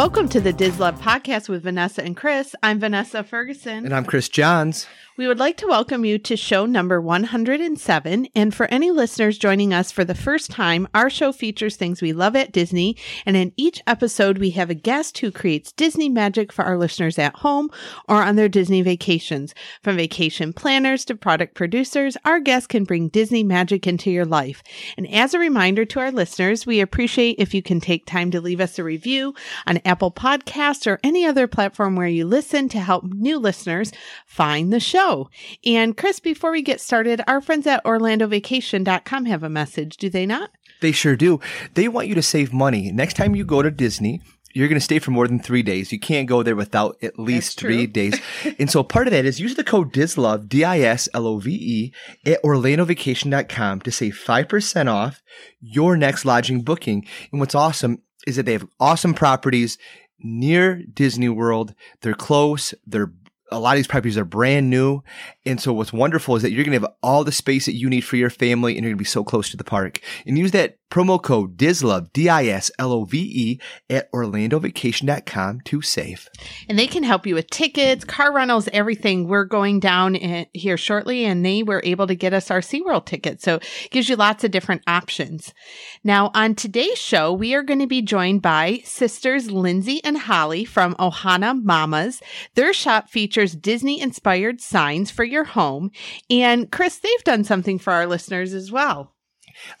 Welcome to the DisLove podcast with Vanessa and Kris. I'm Vanessa Ferguson. And I'm Kris Johns. We would like to welcome you to show number 107. And for any listeners joining us for the first time, our show features things we love at Disney. And in each episode, we have a guest who creates Disney magic for our listeners at home or on their Disney vacations. From vacation planners to product producers, our guests can bring Disney magic into your life. And as a reminder to our listeners, we appreciate if you can take time to leave us a review on Apple Podcasts or any other platform where you listen to help new listeners find the show. And Kris, before we get started, our friends at OrlandoVacation.com have a message, do they not? They sure do. They want you to save money. Next time you go to Disney, you're going to stay for more than three days. You can't go there without at least three days. and so part of that is use the code DISLOVE, D-I-S-L-O-V-E at OrlandoVacation.com to save 5% off your next lodging booking. And what's awesome is that they have awesome properties near Disney World. They're close. They're a lot of these properties are brand new. And so what's wonderful is that you're going to have all the space that you need for your family and you're going to be so close to the park. And use that promo code DISLOVE, D-I-S-L-O-V-E at OrlandoVacation.com to save. And they can help you with tickets, car rentals, everything. We're going down here shortly and they were able to get us our SeaWorld ticket. So it gives you lots of different options. Now on today's show, we are going to be joined by sisters Lindsey and Holly from Ohana Mamas. Their shop features Disney inspired signs for your home. And Kris, they've done something for our listeners as well.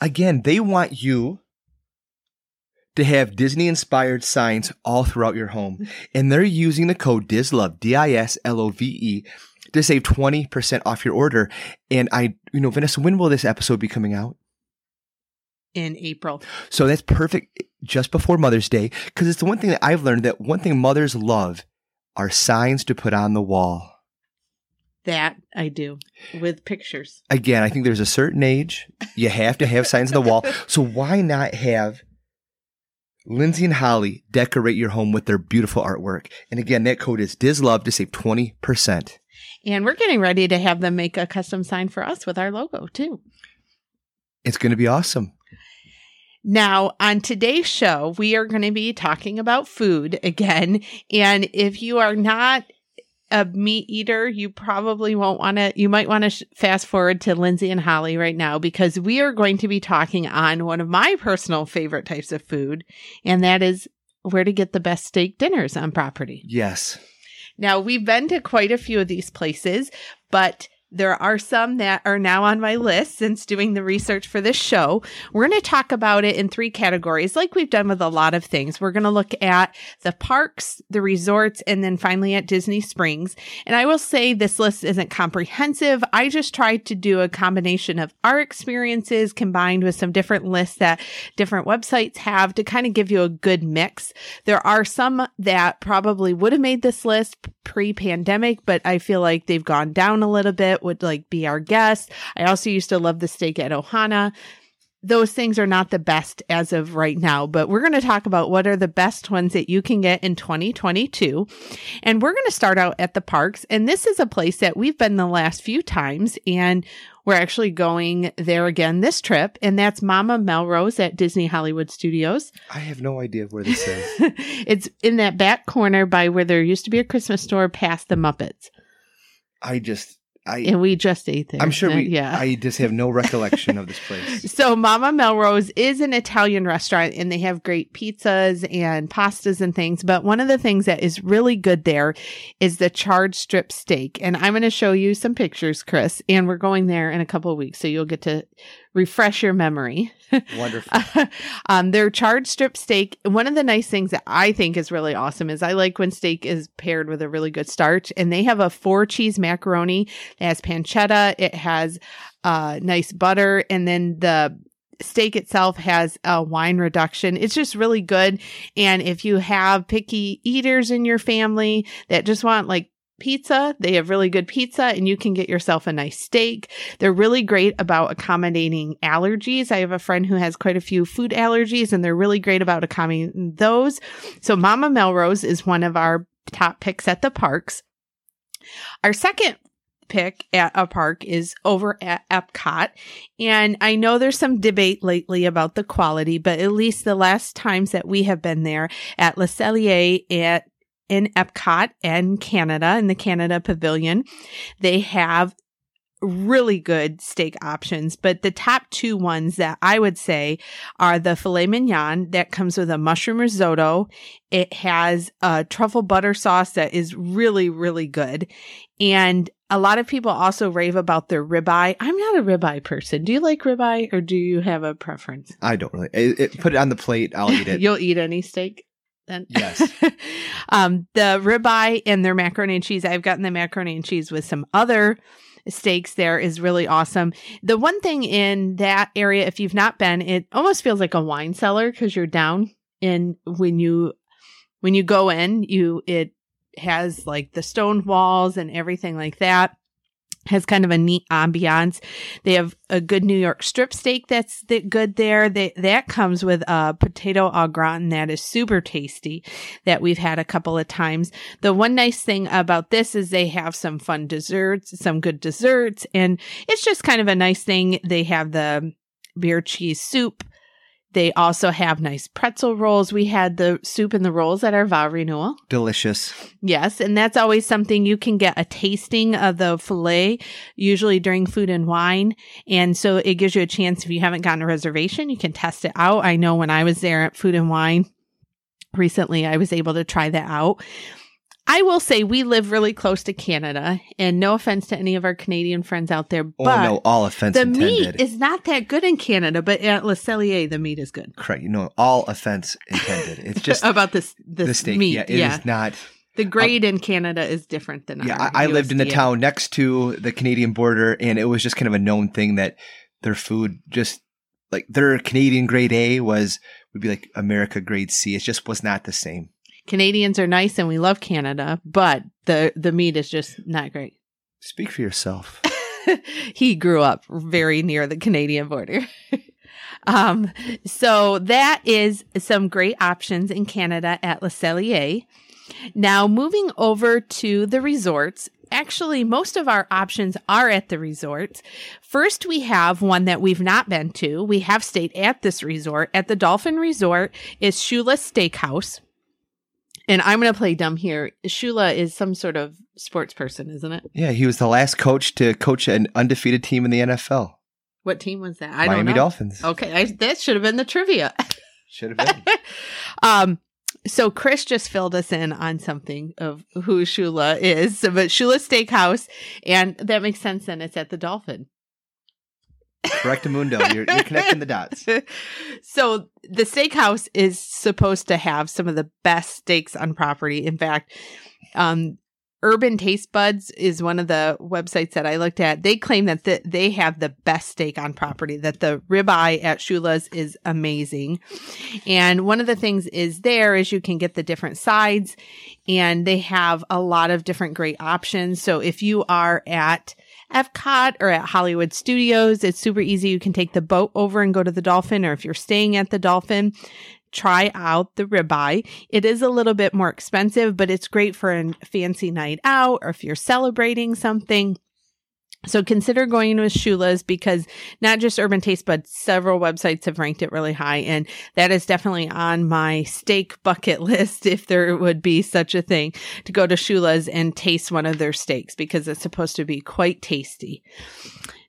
Again, they want you to have Disney inspired signs all throughout your home. And they're using the code DISLOVE, D-I-S-L-O-V-E, to save 20% off your order. And I, you know, Vanessa, when will this episode be coming out? In April. So that's perfect just before Mother's Day. Cause it's the one thing that I've learned that one thing mothers love are signs to put on the wall. That I do with pictures. Again, I think there's a certain age you have to have signs on the wall. So why not have Lindsey and Holly decorate your home with their beautiful artwork? And again, that code is DISLOVE to save 20%. And we're getting ready to have them make a custom sign for us with our logo too. It's going to be awesome. Now, on today's show, we are going to be talking about food again. And if you are not a meat eater, you probably won't want to, you might want to sh- fast forward to Lindsey and Holly right now because we are going to be talking on one of my personal favorite types of food, and that is where to get the best steak dinners on property. Yes. Now, we've been to quite a few of these places, but there are some that are now on my list since doing the research for this show. We're going to talk about it in three categories, like we've done with a lot of things. We're going to look at the parks, the resorts, and then finally at Disney Springs. And I will say this list isn't comprehensive. I just tried to do a combination of our experiences combined with some different lists that different websites have to kind of give you a good mix. There are some that probably would have made this list pre pandemic, but I feel like they've gone down a little bit would like be our guest. I also used to love the steak at Ohana. Those things are not the best as of right now, but we're going to talk about what are the best ones that you can get in 2022. And we're going to start out at the parks. And this is a place that we've been the last few times. And we're actually going there again this trip, and that's Mama Melrose at Disney Hollywood Studios. I have no idea where this is. it's in that back corner by where there used to be a Christmas store past the Muppets. I just I, and we just ate there. I'm sure we. Yeah. I just have no recollection of this place. So Mama Melrose is an Italian restaurant, and they have great pizzas and pastas and things. But one of the things that is really good there is the charred strip steak, and I'm going to show you some pictures, Kris. And we're going there in a couple of weeks, so you'll get to refresh your memory. Wonderful. um, their charred strip steak. One of the nice things that I think is really awesome is I like when steak is paired with a really good starch, and they have a four cheese macaroni. It has pancetta. It has uh, nice butter, and then the steak itself has a wine reduction. It's just really good. And if you have picky eaters in your family that just want like pizza. They have really good pizza and you can get yourself a nice steak. They're really great about accommodating allergies. I have a friend who has quite a few food allergies and they're really great about accommodating those. So Mama Melrose is one of our top picks at the parks. Our second pick at a park is over at Epcot. And I know there's some debate lately about the quality, but at least the last times that we have been there at Le Cellier at in Epcot and Canada in the Canada Pavilion, they have really good steak options, but the top two ones that I would say are the filet mignon that comes with a mushroom risotto. It has a truffle butter sauce that is really, really good. And a lot of people also rave about their ribeye. I'm not a ribeye person. Do you like ribeye or do you have a preference? I don't really. It, it, put it on the plate. I'll eat it. You'll eat any steak? Then. Yes. um, the ribeye and their macaroni and cheese. I've gotten the macaroni and cheese with some other steaks there is really awesome. The one thing in that area, if you've not been, it almost feels like a wine cellar because you're down in when you when you go in, you it has like the stone walls and everything like that has kind of a neat ambiance. They have a good New York strip steak that's that good there. That comes with a potato au gratin that is super tasty that we've had a couple of times. The one nice thing about this is they have some fun desserts, some good desserts, and it's just kind of a nice thing. They have the beer cheese soup they also have nice pretzel rolls. We had the soup and the rolls at our vow renewal. Delicious. Yes. And that's always something you can get a tasting of the filet, usually during food and wine. And so it gives you a chance if you haven't gotten a reservation, you can test it out. I know when I was there at food and wine recently, I was able to try that out. I will say we live really close to Canada, and no offense to any of our Canadian friends out there, Oh but no, all offense the intended. meat is not that good in Canada. But at Le Cellier, the meat is good. Correct. You know, all offense intended. It's just about this the, the steak. meat. yeah, it is not. the grade in Canada is different than Yeah, I, I lived in the town next to the Canadian border, and it was just kind of a known thing that their food just like their Canadian grade A was would be like America grade C. It just was not the same. Canadians are nice and we love Canada, but the the meat is just not great. Speak for yourself. he grew up very near the Canadian border. um, so that is some great options in Canada at Le Cellier. Now, moving over to the resorts, actually, most of our options are at the resorts. First, we have one that we've not been to. We have stayed at this resort. At the Dolphin Resort is Shula Steakhouse. And I'm going to play dumb here. Shula is some sort of sports person, isn't it? Yeah, he was the last coach to coach an undefeated team in the NFL. What team was that? I Miami don't know. Dolphins. Okay, I, that should have been the trivia. Should have been. um, so Kris just filled us in on something of who Shula is, but Shula Steakhouse, and that makes sense. Then it's at the Dolphin. Correct, Mundo. You're, you're connecting the dots. so the steakhouse is supposed to have some of the best steaks on property. In fact, um, Urban Taste Buds is one of the websites that I looked at. They claim that the, they have the best steak on property, that the ribeye at Shula's is amazing. And one of the things is there is you can get the different sides and they have a lot of different great options. So if you are at Epcot or at Hollywood Studios, it's super easy. You can take the boat over and go to the Dolphin, or if you're staying at the Dolphin, try out the ribeye. It is a little bit more expensive, but it's great for a fancy night out or if you're celebrating something. So consider going to Shula's because not just Urban Taste, but several websites have ranked it really high. And that is definitely on my steak bucket list if there would be such a thing to go to Shula's and taste one of their steaks because it's supposed to be quite tasty.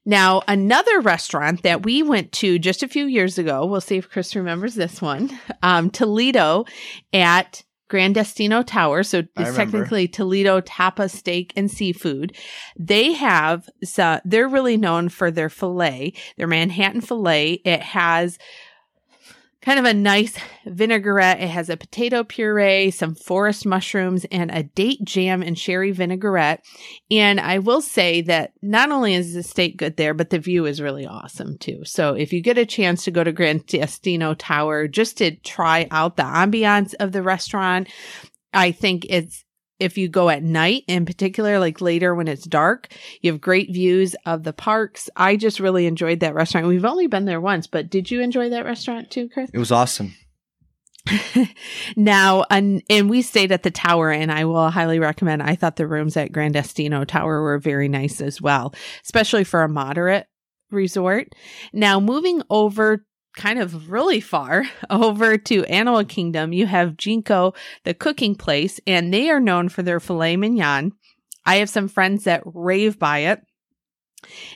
Now, another restaurant that we went to just a few years ago, we'll see if Kris remembers this one, um, Toledo at Gran Destino Tower. So it's technically Toledo Tapa Steak and Seafood. They have, so they're really known for their filet, their Manhattan filet. It has kind of a nice vinaigrette. It has a potato puree, some forest mushrooms, and a date jam and sherry vinaigrette. And I will say that not only is the steak good there, but the view is really awesome too. So if you get a chance to go to Gran Destino Tower just to try out the ambiance of the restaurant, I think it's if you go at night in particular, like later when it's dark, you have great views of the parks. I just really enjoyed that restaurant. We've only been there once, but did you enjoy that restaurant too, Kris? It was awesome. now, and, and we stayed at the tower, and I will highly recommend. I thought the rooms at Gran Destino Tower were very nice as well, especially for a moderate resort. Now, moving over kind of really far over to Animal Kingdom, you have Jiko, the cooking place, and they are known for their filet mignon. I have some friends that rave by it.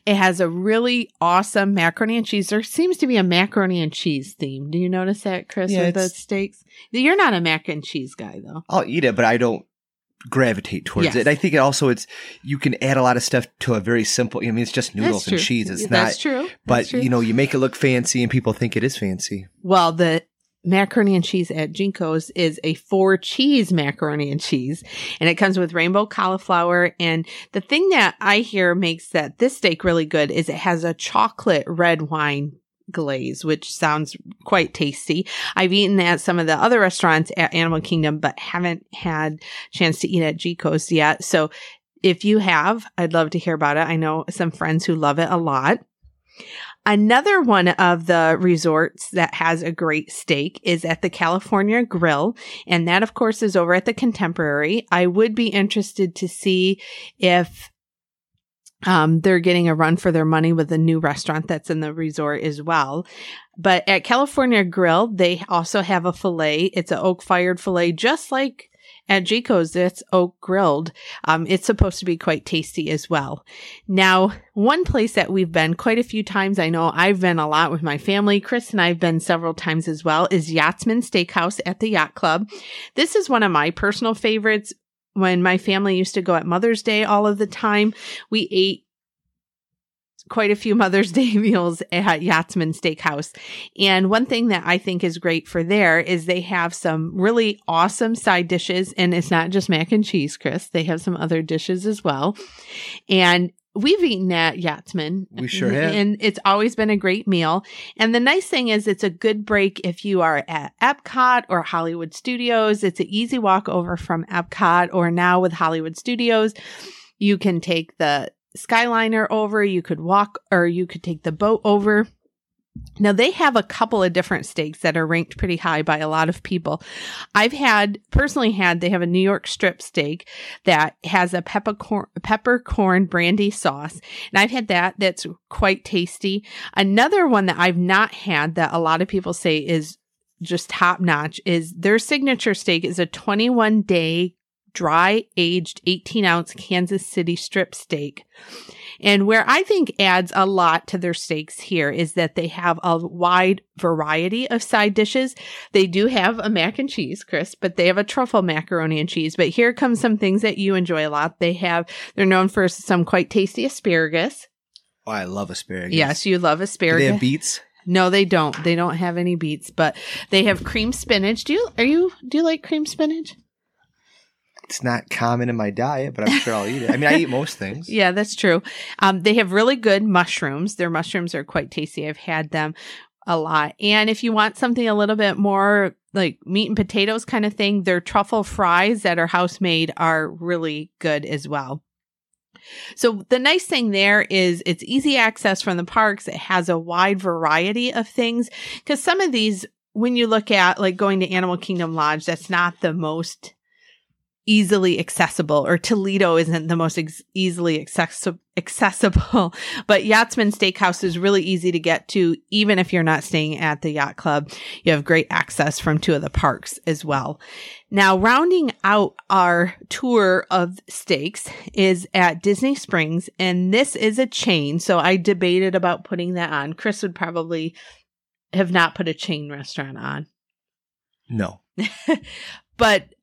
It has a really awesome macaroni and cheese. There seems to be a macaroni and cheese theme. Do you notice that, Kris, yeah, with the steaks? You're not a mac and cheese guy, though. I'll eat it, but I don't gravitate towards yes. it. I think it also it's you can add a lot of stuff to a very simple. I mean, it's just noodles and cheese. It's That's not. That's true. But That's true. you know, you make it look fancy, and people think it is fancy. Well, the macaroni and cheese at Jiko's is a four cheese macaroni and cheese. And it comes with rainbow cauliflower. And the thing that I hear makes that this steak really good is it has a chocolate red wine glaze, which sounds quite tasty. I've eaten at some of the other restaurants at Animal Kingdom, but haven't had chance to eat at Jiko's yet. So if you have, I'd love to hear about it. I know some friends who love it a lot. Another one of the resorts that has a great steak is at the California Grill. And that, of course, is over at the Contemporary. I would be interested to see if um, they're getting a run for their money with a new restaurant that's in the resort as well. But at California Grill, they also have a filet. It's an oak fired filet, just like at Jiko's, it's oak grilled. Um, it's supposed to be quite tasty as well. Now, one place that we've been quite a few times, I know I've been a lot with my family. Kris and I've been several times as well, is Yachtsman Steakhouse at the Yacht Club. This is one of my personal favorites. When my family used to go at Mother's Day all of the time, we ate quite a few Mother's Day meals at Yachtsman Steakhouse. And one thing that I think is great for there is they have some really awesome side dishes. And it's not just mac and cheese, Kris. They have some other dishes as well. And We've eaten at Yachtsman. We sure have. And it's always been a great meal. And the nice thing is it's a good break if you are at Epcot or Hollywood Studios. It's an easy walk over from Epcot or now with Hollywood Studios. You can take the Skyliner over, you could walk or you could take the boat over. Now they have a couple of different steaks that are ranked pretty high by a lot of people. I've had personally had they have a New York strip steak that has a peppercorn peppercorn brandy sauce, and I've had that. That's quite tasty. Another one that I've not had that a lot of people say is just top notch is their signature steak is a 21 day dry aged 18 ounce Kansas City strip steak. And where I think adds a lot to their steaks here is that they have a wide variety of side dishes. They do have a mac and cheese, Kris, but they have a truffle macaroni and cheese. But here comes some things that you enjoy a lot. They have, they're known for some quite tasty asparagus. Oh, I love asparagus. Yes, you love asparagus. Do they have beets? No, they don't. They don't have any beets, but they have cream spinach. Do you are you do you like cream spinach? It's not common in my diet, but I'm sure I'll eat it. I mean, I eat most things. yeah, that's true. Um, they have really good mushrooms. Their mushrooms are quite tasty. I've had them a lot. And if you want something a little bit more like meat and potatoes kind of thing, their truffle fries that are house made are really good as well. So the nice thing there is it's easy access from the parks. It has a wide variety of things because some of these, when you look at like going to Animal Kingdom Lodge, that's not the most easily accessible or Toledo isn't the most ex- easily accessi- accessible, but Yachtsman Steakhouse is really easy to get to even if you're not staying at the yacht club. You have great access from two of the parks as well. Now, rounding out our tour of steaks is at Disney Springs and this is a chain. So I debated about putting that on. Kris would probably have not put a chain restaurant on. No. but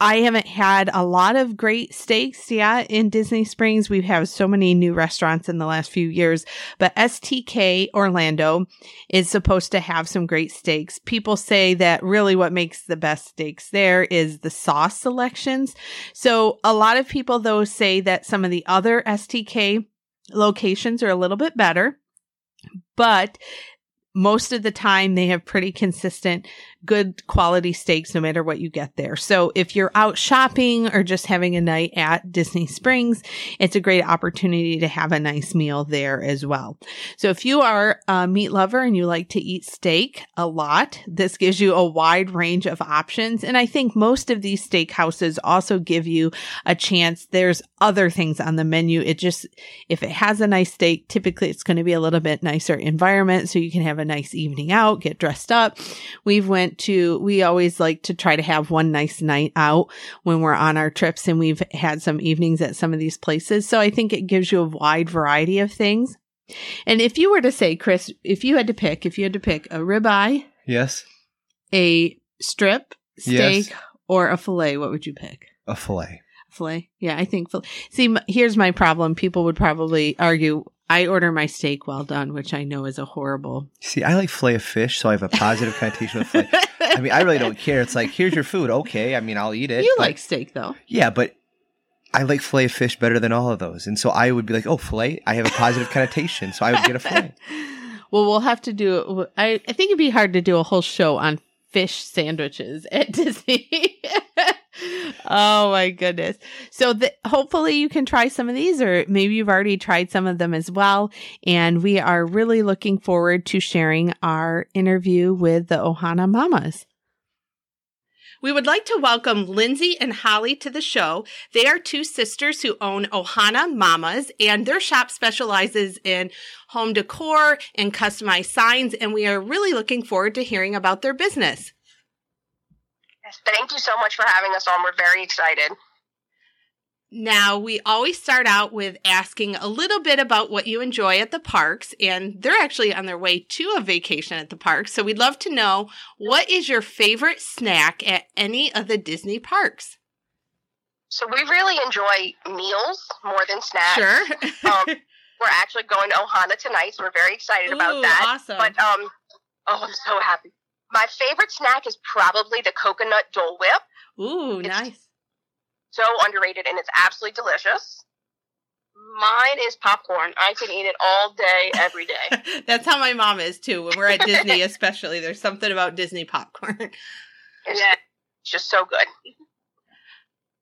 I haven't had a lot of great steaks yet in Disney Springs. We've had so many new restaurants in the last few years, but STK Orlando is supposed to have some great steaks. People say that really what makes the best steaks there is the sauce selections. So a lot of people though say that some of the other STK locations are a little bit better, but most of the time they have pretty consistent good quality steaks no matter what you get there. So if you're out shopping or just having a night at Disney Springs, it's a great opportunity to have a nice meal there as well. So if you are a meat lover and you like to eat steak a lot, this gives you a wide range of options. And I think most of these steakhouses also give you a chance. There's other things on the menu. It just, if it has a nice steak, typically it's going to be a little bit nicer environment. So you can have a nice evening out, get dressed up. We've went to, we always like to try to have one nice night out when we're on our trips and we've had some evenings at some of these places. So I think it gives you a wide variety of things. And if you were to say, Kris, if you had to pick, if you had to pick a ribeye, yes, a strip, steak, yes. or a fillet, what would you pick? A fillet. Fillet. Yeah, I think. Fillet. See, here's my problem. People would probably argue I order my steak well done, which I know is a horrible. See, I like fillet of fish, so I have a positive connotation with fillet. I mean, I really don't care. It's like, here's your food. Okay. I mean, I'll eat it. You but, like steak, though. Yeah, but I like fillet of fish better than all of those. And so I would be like, oh, fillet? I have a positive connotation. So I would get a fillet. well, we'll have to do, I, I think it'd be hard to do a whole show on fish sandwiches at Disney. Oh my goodness. So the, hopefully you can try some of these or maybe you've already tried some of them as well. And we are really looking forward to sharing our interview with the Ohana Mamas. We would like to welcome Lindsey and Holly to the show. They are two sisters who own Ohana Mamas, and their shop specializes in home decor and customized signs. And we are really looking forward to hearing about their business. Thank you so much for having us on. We're very excited. Now, we always start out with asking a little bit about what you enjoy at the parks, and they're actually on their way to a vacation at the parks. So we'd love to know what is your favorite snack at any of the Disney parks? So we really enjoy meals more than snacks. Sure. um, we're actually going to Ohana tonight, so we're very excited Ooh, about that. Awesome. But um, oh, I'm so happy. My favorite snack is probably the coconut Dole Whip. Ooh, it's, nice so underrated and it's absolutely delicious. Mine is popcorn. I can eat it all day, every day. That's how my mom is too. When we're at Disney, especially, there's something about Disney popcorn. yeah, it's just so good.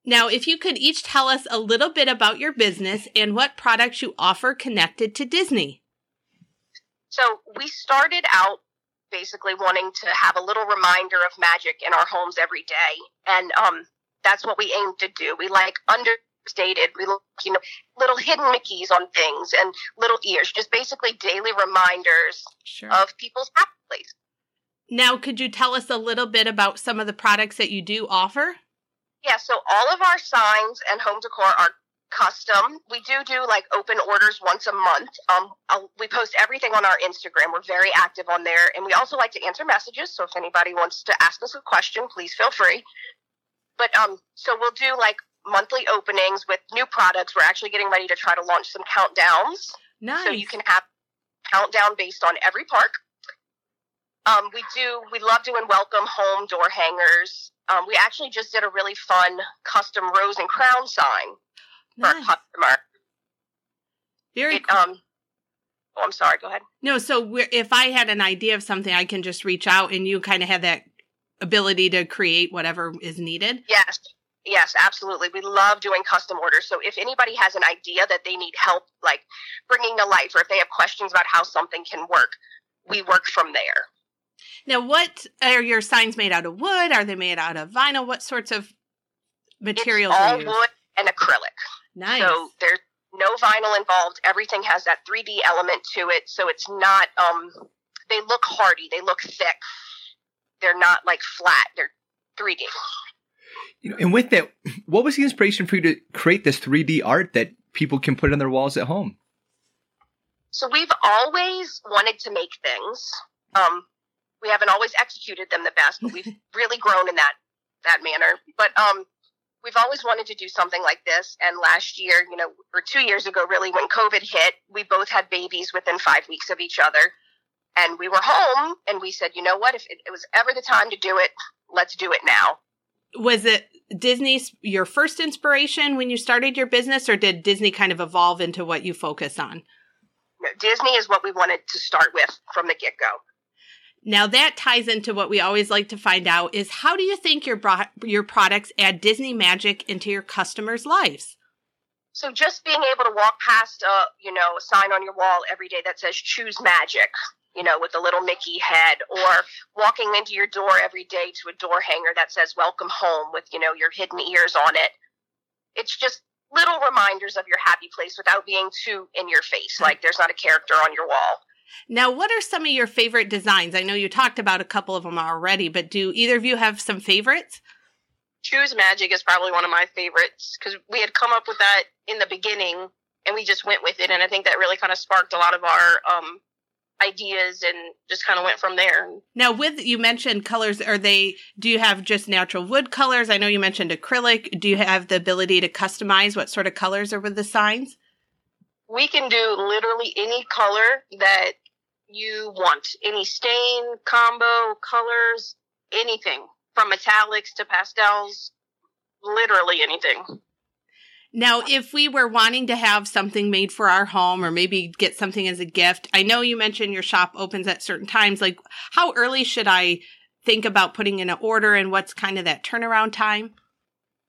Now, if you could each tell us a little bit about your business and what products you offer connected to Disney. So, we started out basically wanting to have a little reminder of magic in our homes every day. And um, that's what we aim to do. We like understated, we like, you know, little hidden Mickeys on things and little ears, just basically daily reminders sure. of people's happy place. Now, could you tell us a little bit about some of the products that you do offer? Yeah, so all of our signs and home decor are custom. We do do like open orders once a month. Um, I'll, we post everything on our Instagram. We're very active on there, and we also like to answer messages. So if anybody wants to ask us a question, please feel free. But um, so we'll do like monthly openings with new products. We're actually getting ready to try to launch some countdowns. Nice. So you can have countdown based on every park. Um, we do. We love doing welcome home door hangers. Um, we actually just did a really fun custom rose and crown sign nice. for a customer. Very it, cool. Um, oh, I'm sorry. Go ahead. No, so if I had an idea of something, I can just reach out, and you kind of have that ability to create whatever is needed? Yes. Yes, absolutely. We love doing custom orders. So if anybody has an idea that they need help, like bringing to life, or if they have questions about how something can work, we work from there. Now, what are your signs made out of wood? Are they made out of vinyl? What sorts of materials it's all wood and acrylic. Nice. So there's no vinyl involved. Everything has that 3D element to it. So it's not, um, they look hardy. They look thick they're not like flat. They're 3D. You know, and with that, what was the inspiration for you to create this 3D art that people can put on their walls at home? So we've always wanted to make things. Um, we haven't always executed them the best, but we've really grown in that that manner. But um, we've always wanted to do something like this. And last year, you know, or two years ago, really, when COVID hit, we both had babies within five weeks of each other and we were home and we said, you know what? If it, it, was ever the time to do it, let's do it now. Was it Disney's your first inspiration when you started your business, or did Disney kind of evolve into what you focus on? No, Disney is what we wanted to start with from the get go. Now that ties into what we always like to find out is how do you think your bro- your products add Disney magic into your customers' lives? So just being able to walk past a, you know, a sign on your wall every day that says choose magic, you know, with a little Mickey head or walking into your door every day to a door hanger that says welcome home with, you know, your hidden ears on it. It's just little reminders of your happy place without being too in your face. Hmm. Like there's not a character on your wall. Now, what are some of your favorite designs? I know you talked about a couple of them already, but do either of you have some favorites? Choose Magic is probably one of my favorites because we had come up with that in the beginning and we just went with it. And I think that really kind of sparked a lot of our um, ideas and just kind of went from there. Now, with you mentioned colors, are they, do you have just natural wood colors? I know you mentioned acrylic. Do you have the ability to customize what sort of colors are with the signs? We can do literally any color that you want. Any stain, combo, colors, anything from metallics to pastels, literally anything. Now, if we were wanting to have something made for our home or maybe get something as a gift, I know you mentioned your shop opens at certain times. Like, how early should I think about putting in an order and what's kind of that turnaround time?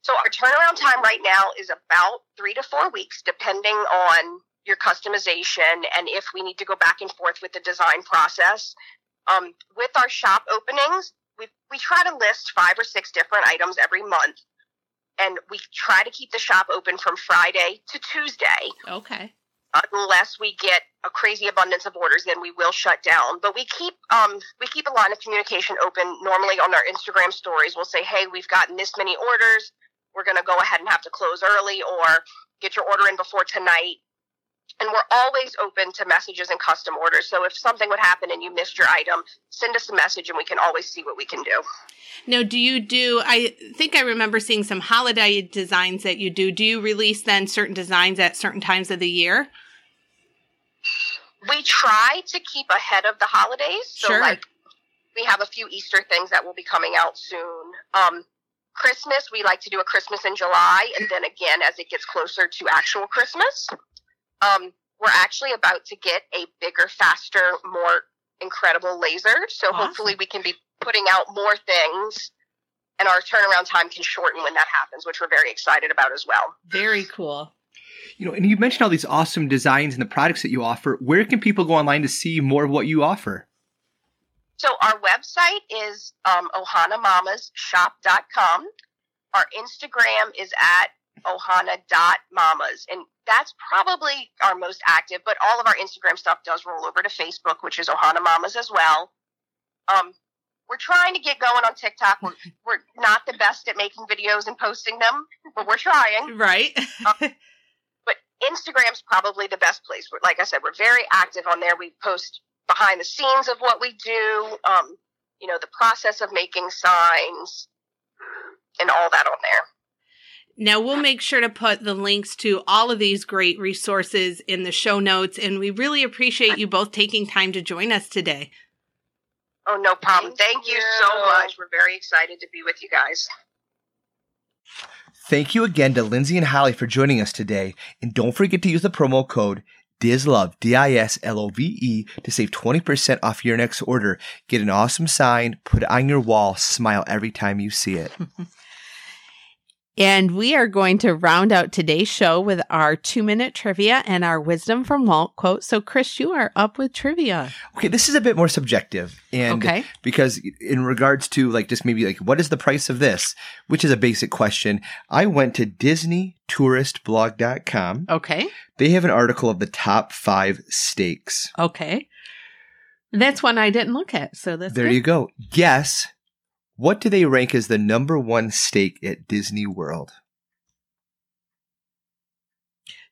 So, our turnaround time right now is about three to four weeks, depending on your customization and if we need to go back and forth with the design process. Um, with our shop openings, we, we try to list five or six different items every month. And we try to keep the shop open from Friday to Tuesday. Okay. Unless we get a crazy abundance of orders, then we will shut down. But we keep um, we keep a line of communication open. Normally on our Instagram stories, we'll say, "Hey, we've gotten this many orders. We're going to go ahead and have to close early, or get your order in before tonight." And we're always open to messages and custom orders. So if something would happen and you missed your item, send us a message and we can always see what we can do. Now, do you do, I think I remember seeing some holiday designs that you do. Do you release then certain designs at certain times of the year? We try to keep ahead of the holidays. So sure. like we have a few Easter things that will be coming out soon. Um, Christmas, we like to do a Christmas in July, and then again as it gets closer to actual Christmas um, we're actually about to get a bigger, faster, more incredible laser. So awesome. hopefully we can be putting out more things and our turnaround time can shorten when that happens, which we're very excited about as well. Very cool. You know, and you mentioned all these awesome designs and the products that you offer. Where can people go online to see more of what you offer? So our website is um, ohanamamasshop.com. Our Instagram is at ohana.mamas. And that's probably our most active, but all of our Instagram stuff does roll over to Facebook, which is Ohana Mamas as well. Um, we're trying to get going on TikTok. We're, we're not the best at making videos and posting them, but we're trying. Right. um, but Instagram's probably the best place. Like I said, we're very active on there. We post behind the scenes of what we do, um, you know, the process of making signs and all that on there. Now, we'll make sure to put the links to all of these great resources in the show notes, and we really appreciate you both taking time to join us today. Oh, no problem. Thank, Thank you. you so much. We're very excited to be with you guys. Thank you again to Lindsey and Holly for joining us today. And don't forget to use the promo code DISLOVE, D-I-S-L-O-V-E, to save 20% off your next order. Get an awesome sign, put it on your wall, smile every time you see it. And we are going to round out today's show with our two minute trivia and our wisdom from Walt quote. So, Kris, you are up with trivia. Okay, this is a bit more subjective. And okay. because in regards to like just maybe like what is the price of this, which is a basic question, I went to DisneyTouristBlog.com. Okay. They have an article of the top five steaks. Okay. That's one I didn't look at. So that's there good. you go. Guess what do they rank as the number one steak at Disney World?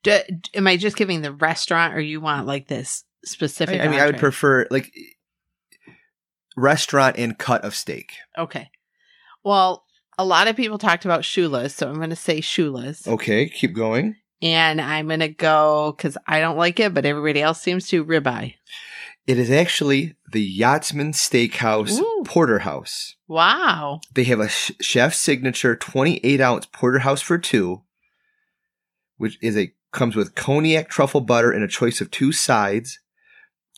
Do, am I just giving the restaurant, or you want like this specific? I, I mean, I would prefer like restaurant and cut of steak. Okay. Well, a lot of people talked about Shula's, so I'm going to say Shula's. Okay, keep going. And I'm going to go because I don't like it, but everybody else seems to ribeye. It is actually the Yachtsman Steakhouse Ooh. Porterhouse. Wow. They have a sh- chef signature 28 ounce porterhouse for two, which is a comes with cognac truffle butter and a choice of two sides,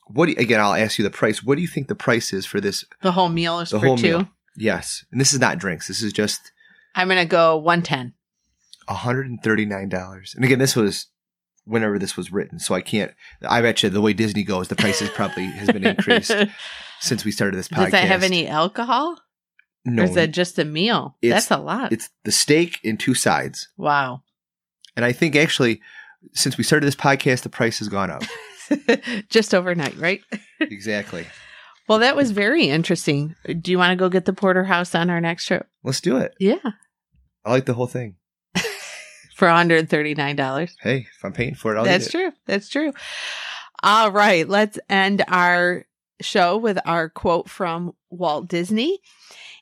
what do you, again? I'll ask you the price. What do you think the price is for this? The whole meal is The for whole two. meal. Yes, and this is not drinks. This is just I'm gonna go one ten. hundred and thirty nine dollars. And again, this was whenever this was written, so I can't. I bet you the way Disney goes, the prices probably has been increased since we started this podcast. Does that have any alcohol? No, Or is that just a meal? That's a lot. it's the steak and two sides, wow. and I think actually, since we started this podcast, the price has gone up. just overnight, right? exactly. Well, that was very interesting. Do you want to go get the porterhouse on our next trip? Let's do it. Yeah. I like the whole thing. For $139. Hey, if I'm paying for it, I'll That's true. That's true. All right. Let's end our show with our quote from Walt Disney.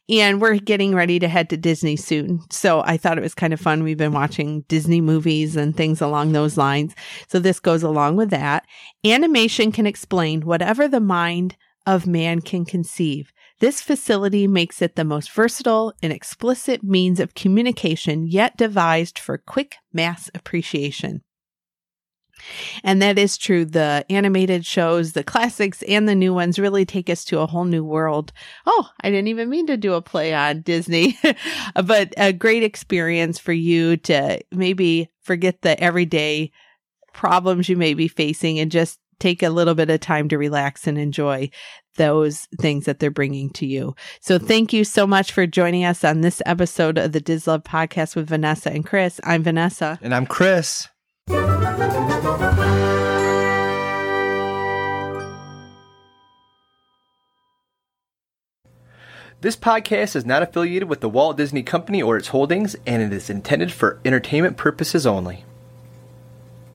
And we're getting ready to head to Disney soon. So I thought it was kind of fun. We've been watching Disney movies and things along those lines. So this goes along with that. Animation can explain whatever the mind of man can conceive. This facility makes it the most versatile and explicit means of communication yet devised for quick mass appreciation. And that is true. The animated shows, the classics and the new ones really take us to a whole new world. Oh, I didn't even mean to do a play on Disney, but a great experience for you to maybe forget the everyday problems you may be facing and just take a little bit of time to relax and enjoy those things that they're bringing to you. So thank you so much for joining us on this episode of the Dislove podcast with Vanessa and Kris. I'm Vanessa. And I'm Kris. This podcast is not affiliated with the Walt Disney Company or its holdings, and it is intended for entertainment purposes only.